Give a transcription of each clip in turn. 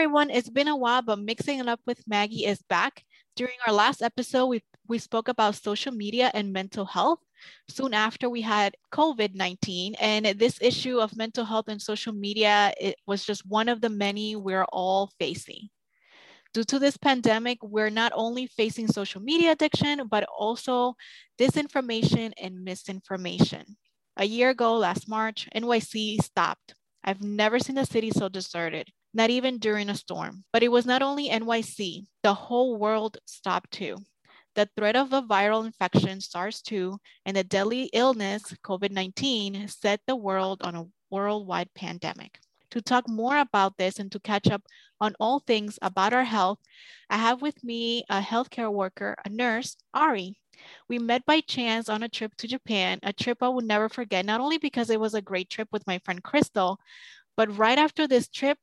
everyone. It's been a while, but Mixing It Up with Maggie is back. During our last episode, we, we spoke about social media and mental health. Soon after, we had COVID 19, and this issue of mental health and social media it was just one of the many we're all facing. Due to this pandemic, we're not only facing social media addiction, but also disinformation and misinformation. A year ago, last March, NYC stopped. I've never seen a city so deserted not even during a storm. But it was not only NYC, the whole world stopped too. The threat of a viral infection, SARS 2, and the deadly illness, COVID 19, set the world on a worldwide pandemic. To talk more about this and to catch up on all things about our health, I have with me a healthcare worker, a nurse, Ari. We met by chance on a trip to Japan, a trip I will never forget, not only because it was a great trip with my friend Crystal, but right after this trip,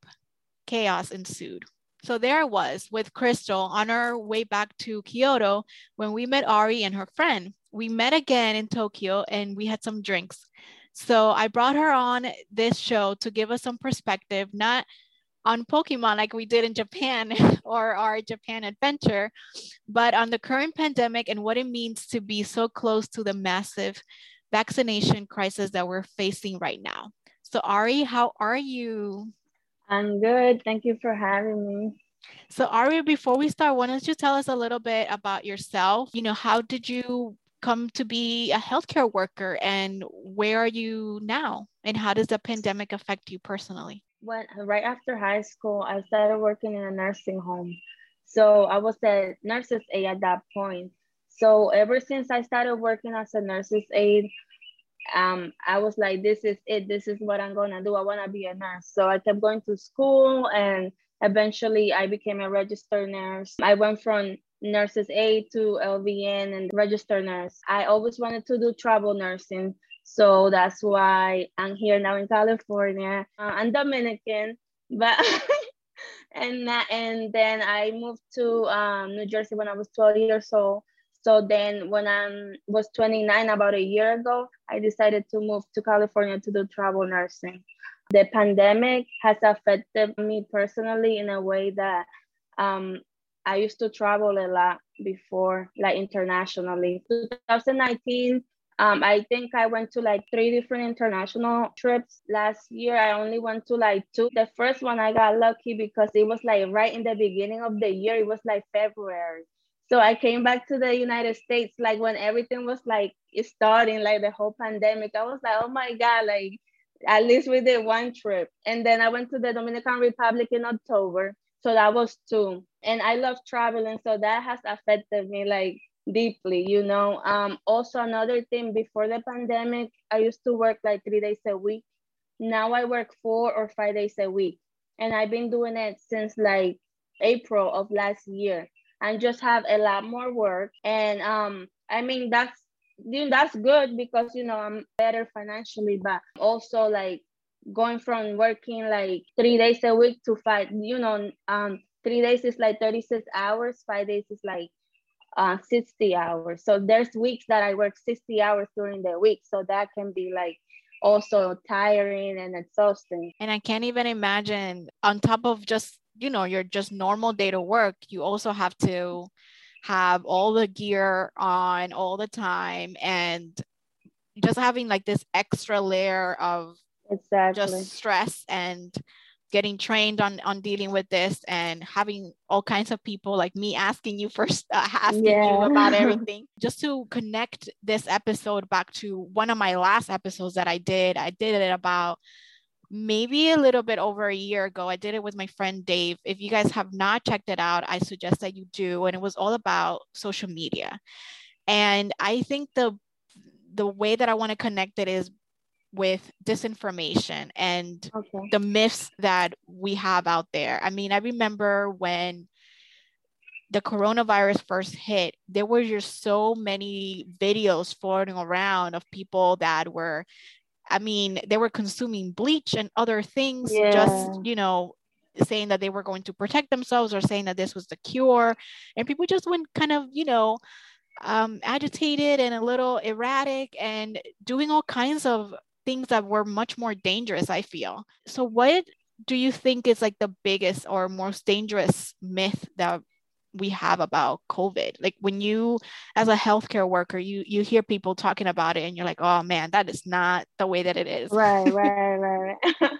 chaos ensued. So there I was with Crystal on our way back to Kyoto when we met Ari and her friend. We met again in Tokyo and we had some drinks. So I brought her on this show to give us some perspective, not on Pokemon like we did in Japan or our Japan adventure, but on the current pandemic and what it means to be so close to the massive vaccination crisis that we're facing right now. So, Ari, how are you? I'm good. Thank you for having me. So, Aria, before we start, why don't you tell us a little bit about yourself? You know, how did you come to be a healthcare worker and where are you now? And how does the pandemic affect you personally? When right after high school, I started working in a nursing home. So I was a nurse's aide at that point. So ever since I started working as a nurse's aide, um, I was like, this is it. This is what I'm gonna do. I wanna be a nurse. So I kept going to school, and eventually I became a registered nurse. I went from nurses aide to LVN and registered nurse. I always wanted to do travel nursing. So that's why I'm here now in California. Uh, I'm Dominican, but and and then I moved to um, New Jersey when I was 12 years old. So then when I was 29, about a year ago, I decided to move to California to do travel nursing. The pandemic has affected me personally in a way that um, I used to travel a lot before, like internationally. 2019, um, I think I went to like three different international trips. Last year, I only went to like two. The first one, I got lucky because it was like right in the beginning of the year. It was like February. So I came back to the United States like when everything was like starting, like the whole pandemic. I was like, oh my God, like at least we did one trip. And then I went to the Dominican Republic in October. So that was two. And I love traveling. So that has affected me like deeply, you know. Um, also another thing before the pandemic, I used to work like three days a week. Now I work four or five days a week. And I've been doing it since like April of last year and just have a lot more work. And um, I mean that's that's good because you know I'm better financially, but also like going from working like three days a week to five, you know, um, three days is like 36 hours, five days is like uh, 60 hours. So there's weeks that I work 60 hours during the week. So that can be like also tiring and exhausting. And I can't even imagine on top of just you know your just normal day to work you also have to have all the gear on all the time and just having like this extra layer of exactly. just stress and getting trained on on dealing with this and having all kinds of people like me asking you first uh, asking yeah. you about everything just to connect this episode back to one of my last episodes that I did I did it about maybe a little bit over a year ago. I did it with my friend Dave. If you guys have not checked it out, I suggest that you do. And it was all about social media. And I think the the way that I want to connect it is with disinformation and okay. the myths that we have out there. I mean, I remember when the coronavirus first hit, there were just so many videos floating around of people that were I mean, they were consuming bleach and other things, yeah. just, you know, saying that they were going to protect themselves or saying that this was the cure. And people just went kind of, you know, um, agitated and a little erratic and doing all kinds of things that were much more dangerous, I feel. So, what do you think is like the biggest or most dangerous myth that we have about COVID? Like when you, as a healthcare worker, you you hear people talking about it, and you're like, oh man, that is not the way that it is. Right, right, right.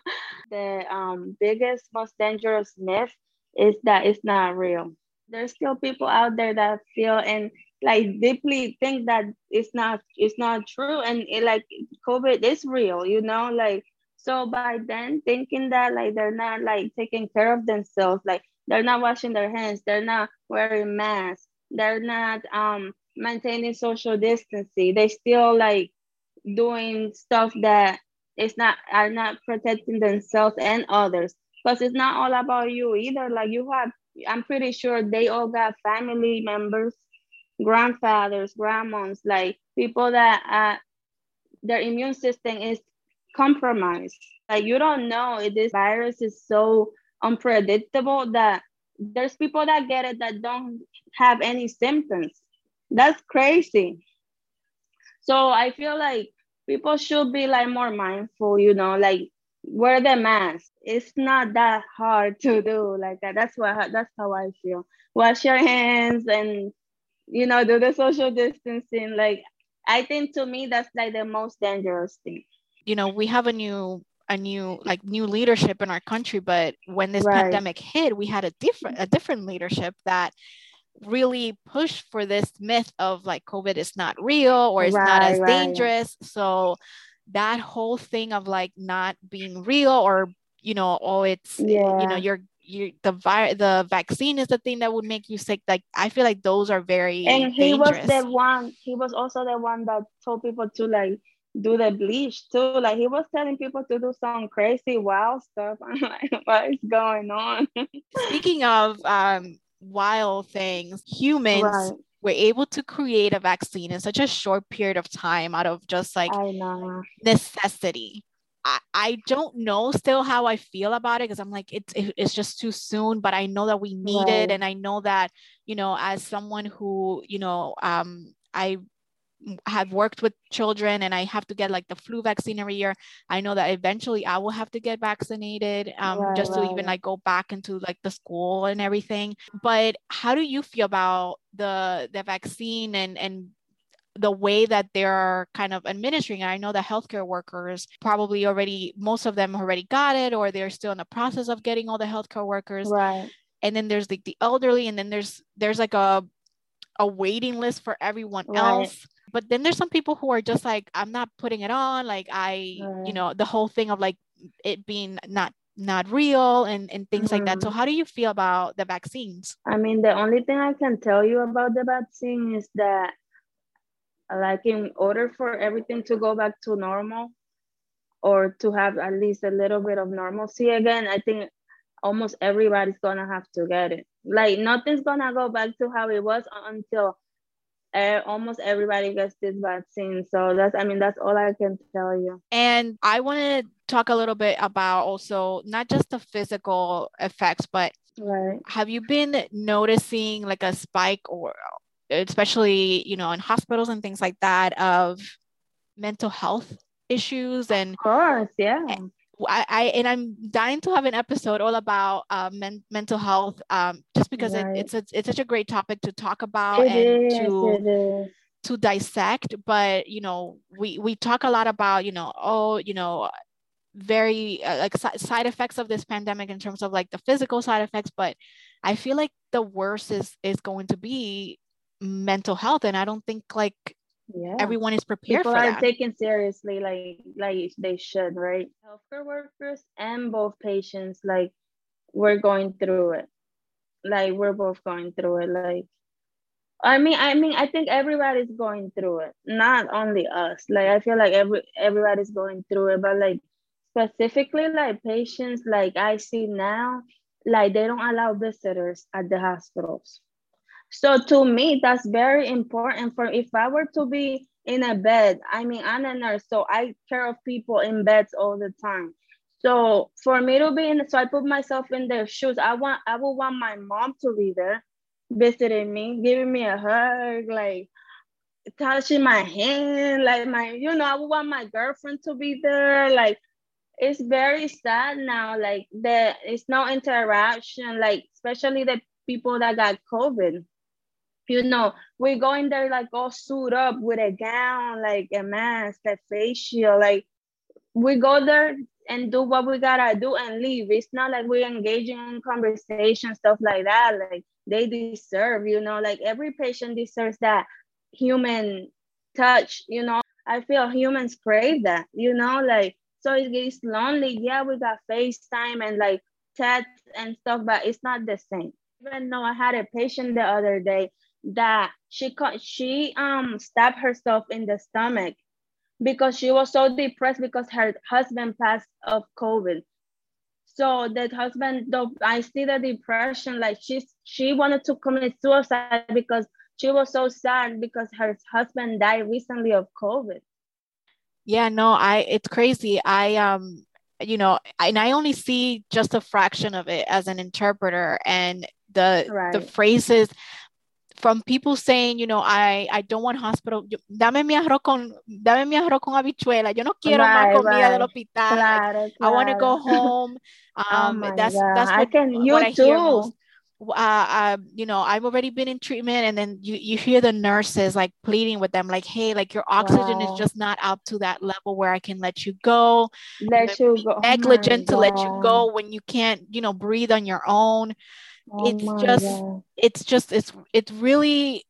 the um, biggest, most dangerous myth is that it's not real. There's still people out there that feel and like deeply think that it's not it's not true and it, like covid is real you know like so by then thinking that like they're not like taking care of themselves like they're not washing their hands. They're not wearing masks. They're not um maintaining social distancing. They still like doing stuff that is not are not protecting themselves and others. Because it's not all about you either. Like you have i'm pretty sure they all got family members grandfathers, grandmas, like people that uh, their immune system is compromised. Like you don't know. If this virus is so unpredictable that there's people that get it that don't have any symptoms. That's crazy. So I feel like people should be like more mindful, you know, like wear the mask. It's not that hard to do like that. That's what that's how I feel. Wash your hands and you know, do the social distancing. Like, I think to me, that's like the most dangerous thing. You know, we have a new a new like new leadership in our country but when this right. pandemic hit we had a different a different leadership that really pushed for this myth of like covid is not real or it's right, not as right. dangerous so that whole thing of like not being real or you know oh it's yeah. you know you're you the vi- the vaccine is the thing that would make you sick like i feel like those are very and he dangerous. was the one he was also the one that told people to like do the bleach too. Like he was telling people to do some crazy wild stuff. I'm like what is going on? Speaking of um wild things humans right. were able to create a vaccine in such a short period of time out of just like necessity. I, I don't know still how I feel about it because I'm like it's it, it's just too soon but I know that we need right. it and I know that you know as someone who you know um I have worked with children and I have to get like the flu vaccine every year. I know that eventually I will have to get vaccinated um, right, just right. to even like go back into like the school and everything. But how do you feel about the the vaccine and and the way that they're kind of administering it. I know the healthcare workers probably already, most of them already got it, or they're still in the process of getting all the healthcare workers. Right. And then there's like the elderly, and then there's there's like a a waiting list for everyone right. else. But then there's some people who are just like, I'm not putting it on. Like I, right. you know, the whole thing of like it being not not real and, and things mm-hmm. like that. So mm-hmm. how do you feel about the vaccines? I mean, the only thing I can tell you about the vaccine is that like in order for everything to go back to normal or to have at least a little bit of normalcy again i think almost everybody's gonna have to get it like nothing's gonna go back to how it was until uh, almost everybody gets this vaccine. So that's i mean that's all i can tell you. And i want to talk a little bit about also not just the physical effects but right. have you been noticing like a spike or especially you know in hospitals and things like that of mental health issues and of course yeah I, I and I'm dying to have an episode all about uh, men, mental health, um, just because right. it, it's a, it's such a great topic to talk about it and is, to to dissect. But you know, we we talk a lot about you know, oh, you know, very uh, like side effects of this pandemic in terms of like the physical side effects. But I feel like the worst is is going to be mental health and i don't think like yeah. everyone is prepared People for are that. taken seriously like like they should right healthcare workers and both patients like we're going through it like we're both going through it like i mean i mean i think everybody's going through it not only us like i feel like every everybody's going through it but like specifically like patients like i see now like they don't allow visitors at the hospitals so to me, that's very important for if I were to be in a bed, I mean, I'm a nurse, so I care of people in beds all the time. So for me to be in, so I put myself in their shoes. I want, I would want my mom to be there, visiting me, giving me a hug, like touching my hand, like my, you know, I would want my girlfriend to be there, like it's very sad now. Like there is no interaction, like especially the people that got COVID. You know, we go in there like all suit up with a gown, like a mask, a facial, like we go there and do what we gotta do and leave. It's not like we're engaging in conversation, stuff like that. Like they deserve, you know, like every patient deserves that human touch, you know. I feel humans crave that, you know, like so it gets lonely. Yeah, we got FaceTime and like chat and stuff, but it's not the same. Even though I had a patient the other day that she she um stabbed herself in the stomach because she was so depressed because her husband passed of COVID. So that husband, though I see the depression, like she's she wanted to commit suicide because she was so sad because her husband died recently of COVID. Yeah, no, I it's crazy. I um you know, and I only see just a fraction of it as an interpreter and the right. the phrases from people saying, you know, I, I don't want hospital, dame mi arroz con, dame mi arroz con habichuela, yo no quiero right, más comida right. del hospital. Claro, like, claro. I want to go home. Oh um, oh that's God. that's what I, can, you what too. hear most. Uh, uh, you know, I've already been in treatment, and then you you hear the nurses like pleading with them, like, "Hey, like your oxygen wow. is just not up to that level where I can let you go. Let you go. Oh negligent oh to let you go when you can't, you know, breathe on your own." Oh it's just God. it's just it's it's really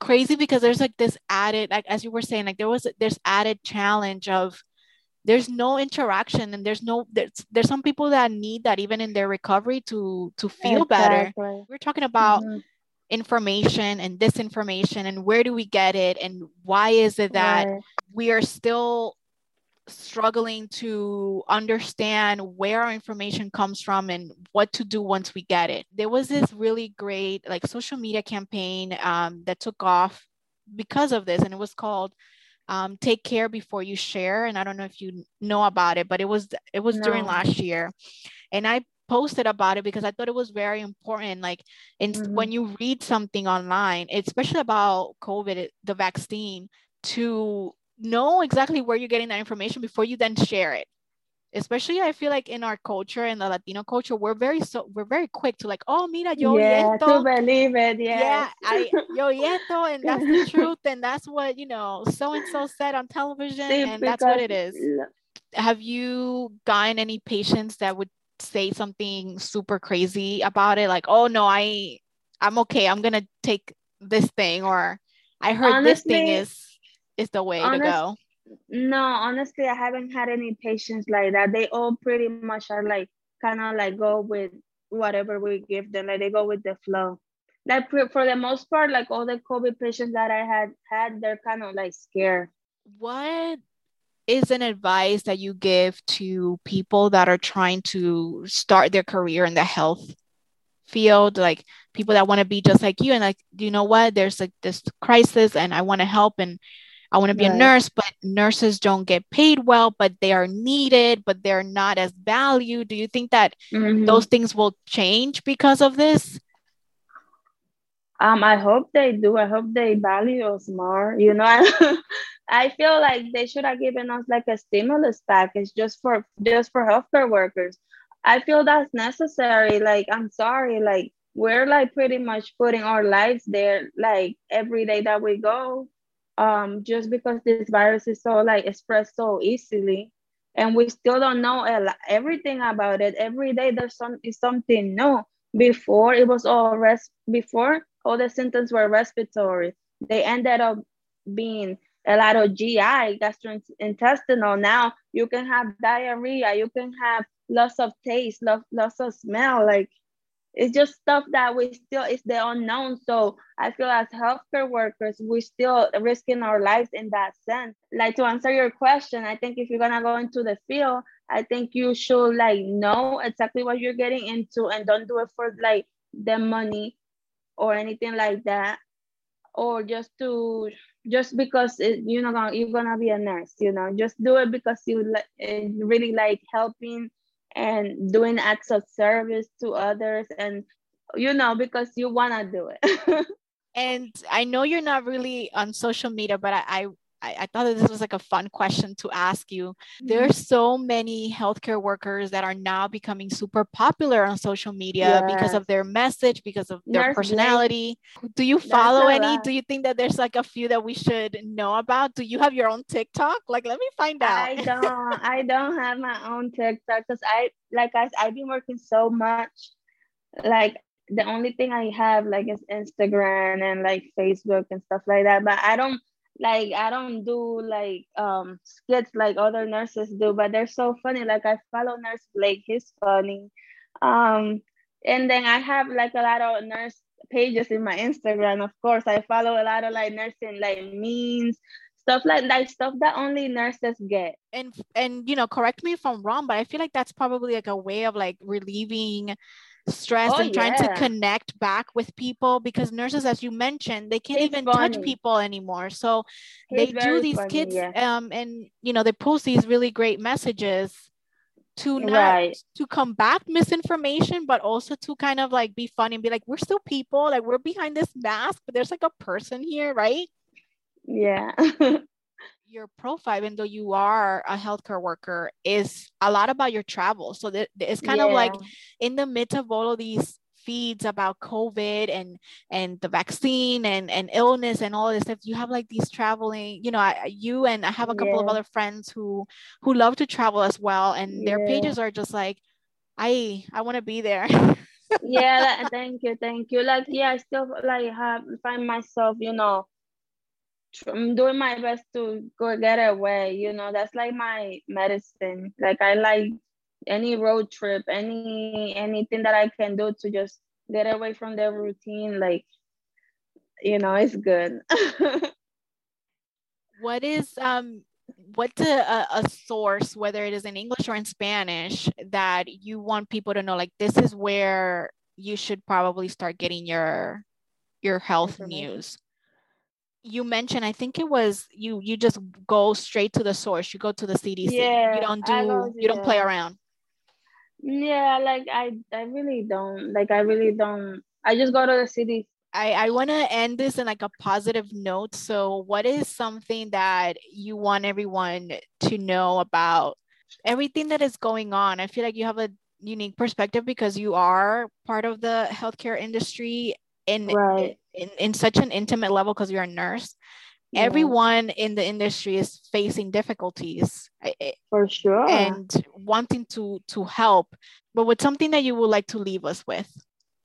crazy because there's like this added like as you were saying like there was there's added challenge of there's no interaction and there's no there's there's some people that need that even in their recovery to to feel exactly. better we're talking about mm-hmm. information and disinformation and where do we get it and why is it that right. we are still struggling to understand where our information comes from and what to do once we get it. There was this really great like social media campaign um, that took off because of this, and it was called um, "Take Care Before You Share." And I don't know if you know about it, but it was it was no. during last year, and I posted about it because I thought it was very important. Like, in, mm-hmm. when you read something online, especially about COVID, the vaccine, to know exactly where you're getting that information before you then share it especially I feel like in our culture in the Latino culture, we're very so we're very quick to like, oh mira, yo yeah, to believe it, yes. yeah, I yo esto, and that's the truth, and that's what you know, so and so said on television, and that's what it is. Have you gotten any patients that would say something super crazy about it, like, oh no, I I'm okay, I'm gonna take this thing, or I heard Honestly, this thing is is the way Honest, to go. No, honestly, I haven't had any patients like that. They all pretty much are like kind of like go with whatever we give them. Like they go with the flow. Like for the most part, like all the COVID patients that I had had, they're kind of like scared. What is an advice that you give to people that are trying to start their career in the health field like people that want to be just like you and like you know what there's like this crisis and i want to help and I want to be right. a nurse, but nurses don't get paid well, but they are needed, but they're not as valued. Do you think that mm-hmm. those things will change because of this? Um, I hope they do. I hope they value us more. You know, I feel like they should have given us like a stimulus package just for just for healthcare workers. I feel that's necessary. Like, I'm sorry, like we're like pretty much putting our lives there, like every day that we go um, just because this virus is so like expressed so easily. And we still don't know everything about it. Every day there's some is something new. Before it was all rest before all the symptoms were respiratory. They ended up being a lot of gi gastrointestinal. Now you can have diarrhea. You can have loss of taste loss, loss of smell like it's just stuff that we still it's the unknown. So i feel as healthcare workers we're still risking our lives in that sense. Like to answer your question i think if you're gonna go into the field i think you should like know exactly what you're getting into and don't do it for like the money or anything like that. Or just to just because it, you're not gonna you're gonna be a nurse you know? Just do it because you like really like helping and doing acts of service to others and you know because you want to do it. And i know you're not really on social media but I, I I, I thought that this was like a fun question to ask you. Mm-hmm. There's so many healthcare workers that are now becoming super popular on social media yes. because of their message, because of their Nurse personality. Do you follow any? Do you think that there's like a few that we should know about? Do you have your own TikTok? Like, let me find out. I don't. I don't have my own TikTok because I like I I've been working so much. Like the only thing I have like is Instagram and like Facebook and stuff like that. But I don't like I don't do like um skits like other nurses do, but they're so funny. Like I follow Nurse Blake, he's funny. Um and then I have like a lot of nurse pages in my Instagram. Of course, I follow a lot of like nursing like memes, stuff like that, stuff that only nurses get. And and you know, correct me if I'm wrong, but I feel like that's probably like a way of like relieving stress oh, and trying yeah. to connect back with people because nurses as you mentioned they can't even funny. touch people anymore so they do these funny, kids yeah. um and you know they post these really great messages to not right. to combat misinformation but also to kind of like be funny and be like we're still people like we're behind this mask but there's like a person here right yeah your profile, even though you are a healthcare worker, is a lot about your travel. So that it's kind yeah. of like in the midst of all of these feeds about COVID and and the vaccine and and illness and all this stuff. You have like these traveling, you know, I, you and I have a couple yeah. of other friends who who love to travel as well, and yeah. their pages are just like, I I want to be there. yeah, thank you, thank you. Like yeah, I still like have find myself, you know, I'm doing my best to go get away. You know, that's like my medicine. Like I like any road trip, any anything that I can do to just get away from the routine. Like, you know, it's good. what is um what's a, a source whether it is in english or in spanish that you want people to know like this is where you should probably start getting your your health news you mentioned i think it was you you just go straight to the source you go to the cdc yeah, you don't do go, you don't play around yeah like i i really don't like i really don't i just go to the cdc I, I want to end this in like a positive note. So, what is something that you want everyone to know about everything that is going on? I feel like you have a unique perspective because you are part of the healthcare industry and right. In, in such an intimate level because you're a nurse yeah. everyone in the industry is facing difficulties for sure. and wanting to to help but with something that you would like to leave us with.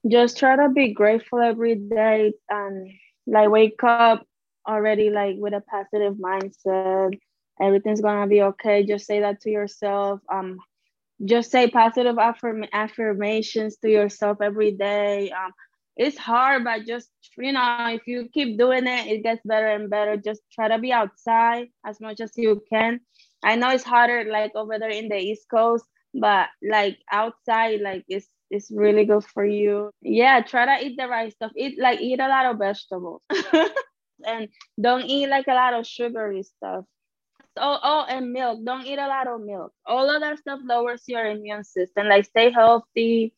Just try to be grateful every day and like wake up already like with a positive mindset. Everything's gonna be okay. Just say that to yourself. Um just say positive affirm- affirmations to yourself every day. Um it's hard, but just you know, if you keep doing it, it gets better and better. Just try to be outside as much as you can. I know it's harder like over there in the East Coast, but like outside, like it's it's really good for you. Yeah, try to eat the right stuff. Eat like eat a lot of vegetables. and don't eat like a lot of sugary stuff. Oh, oh, and milk. Don't eat a lot of milk. All of that stuff lowers your immune system. Like stay healthy,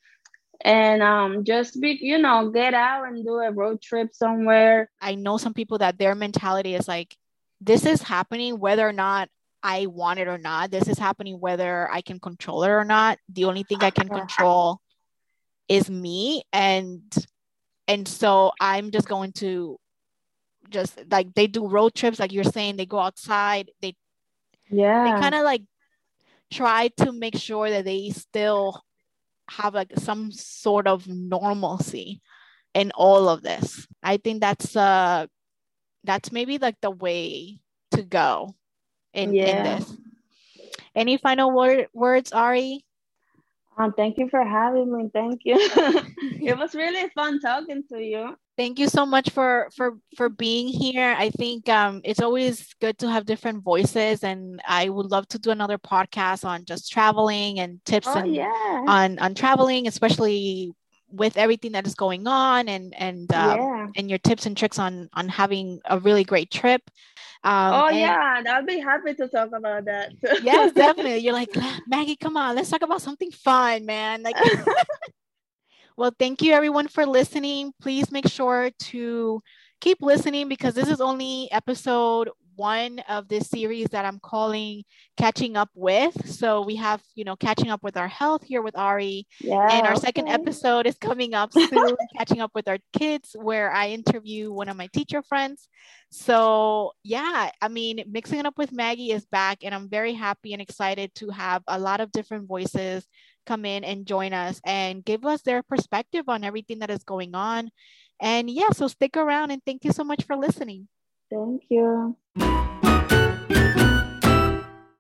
and um, just be you know get out and do a road trip somewhere. I know some people that their mentality is like this is happening whether or not i want it or not. This is happening whether i can control it or not. The only thing i can control is me. And and so i'm just going to just like they do road trips like you're saying they go outside they yeah they kind of like try to make sure that they still have like some sort of normalcy in all of this. I think that's uh that's maybe like the way to go in, yeah. in this. Any final word words, Ari? Um, thank you for having me. Thank you. it was really fun talking to you thank you so much for for for being here. I think um, it's always good to have different voices and i would love to do another podcast on just traveling and tips oh, and, yeah. on on traveling especially with everything that is going on and and um, yeah. and your tips and tricks on on having a really great trip. Um, oh yeah i'll be happy to talk about that yes definitely. You're like maggie come on let's talk about something fun man. Like well, thank you everyone for listening. Please make sure to keep listening because this is only episode one of this series that I'm calling Catching Up With. So we have, you know, catching up with our health here with Ari. Yeah, and our okay. second episode is coming up soon, catching up with our kids, where I interview one of my teacher friends. So yeah, I mean, mixing it up with Maggie is back, and I'm very happy and excited to have a lot of different voices come in and join us and give us their perspective on everything that is going on. And yeah, so stick around and thank you so much for listening. Thank you.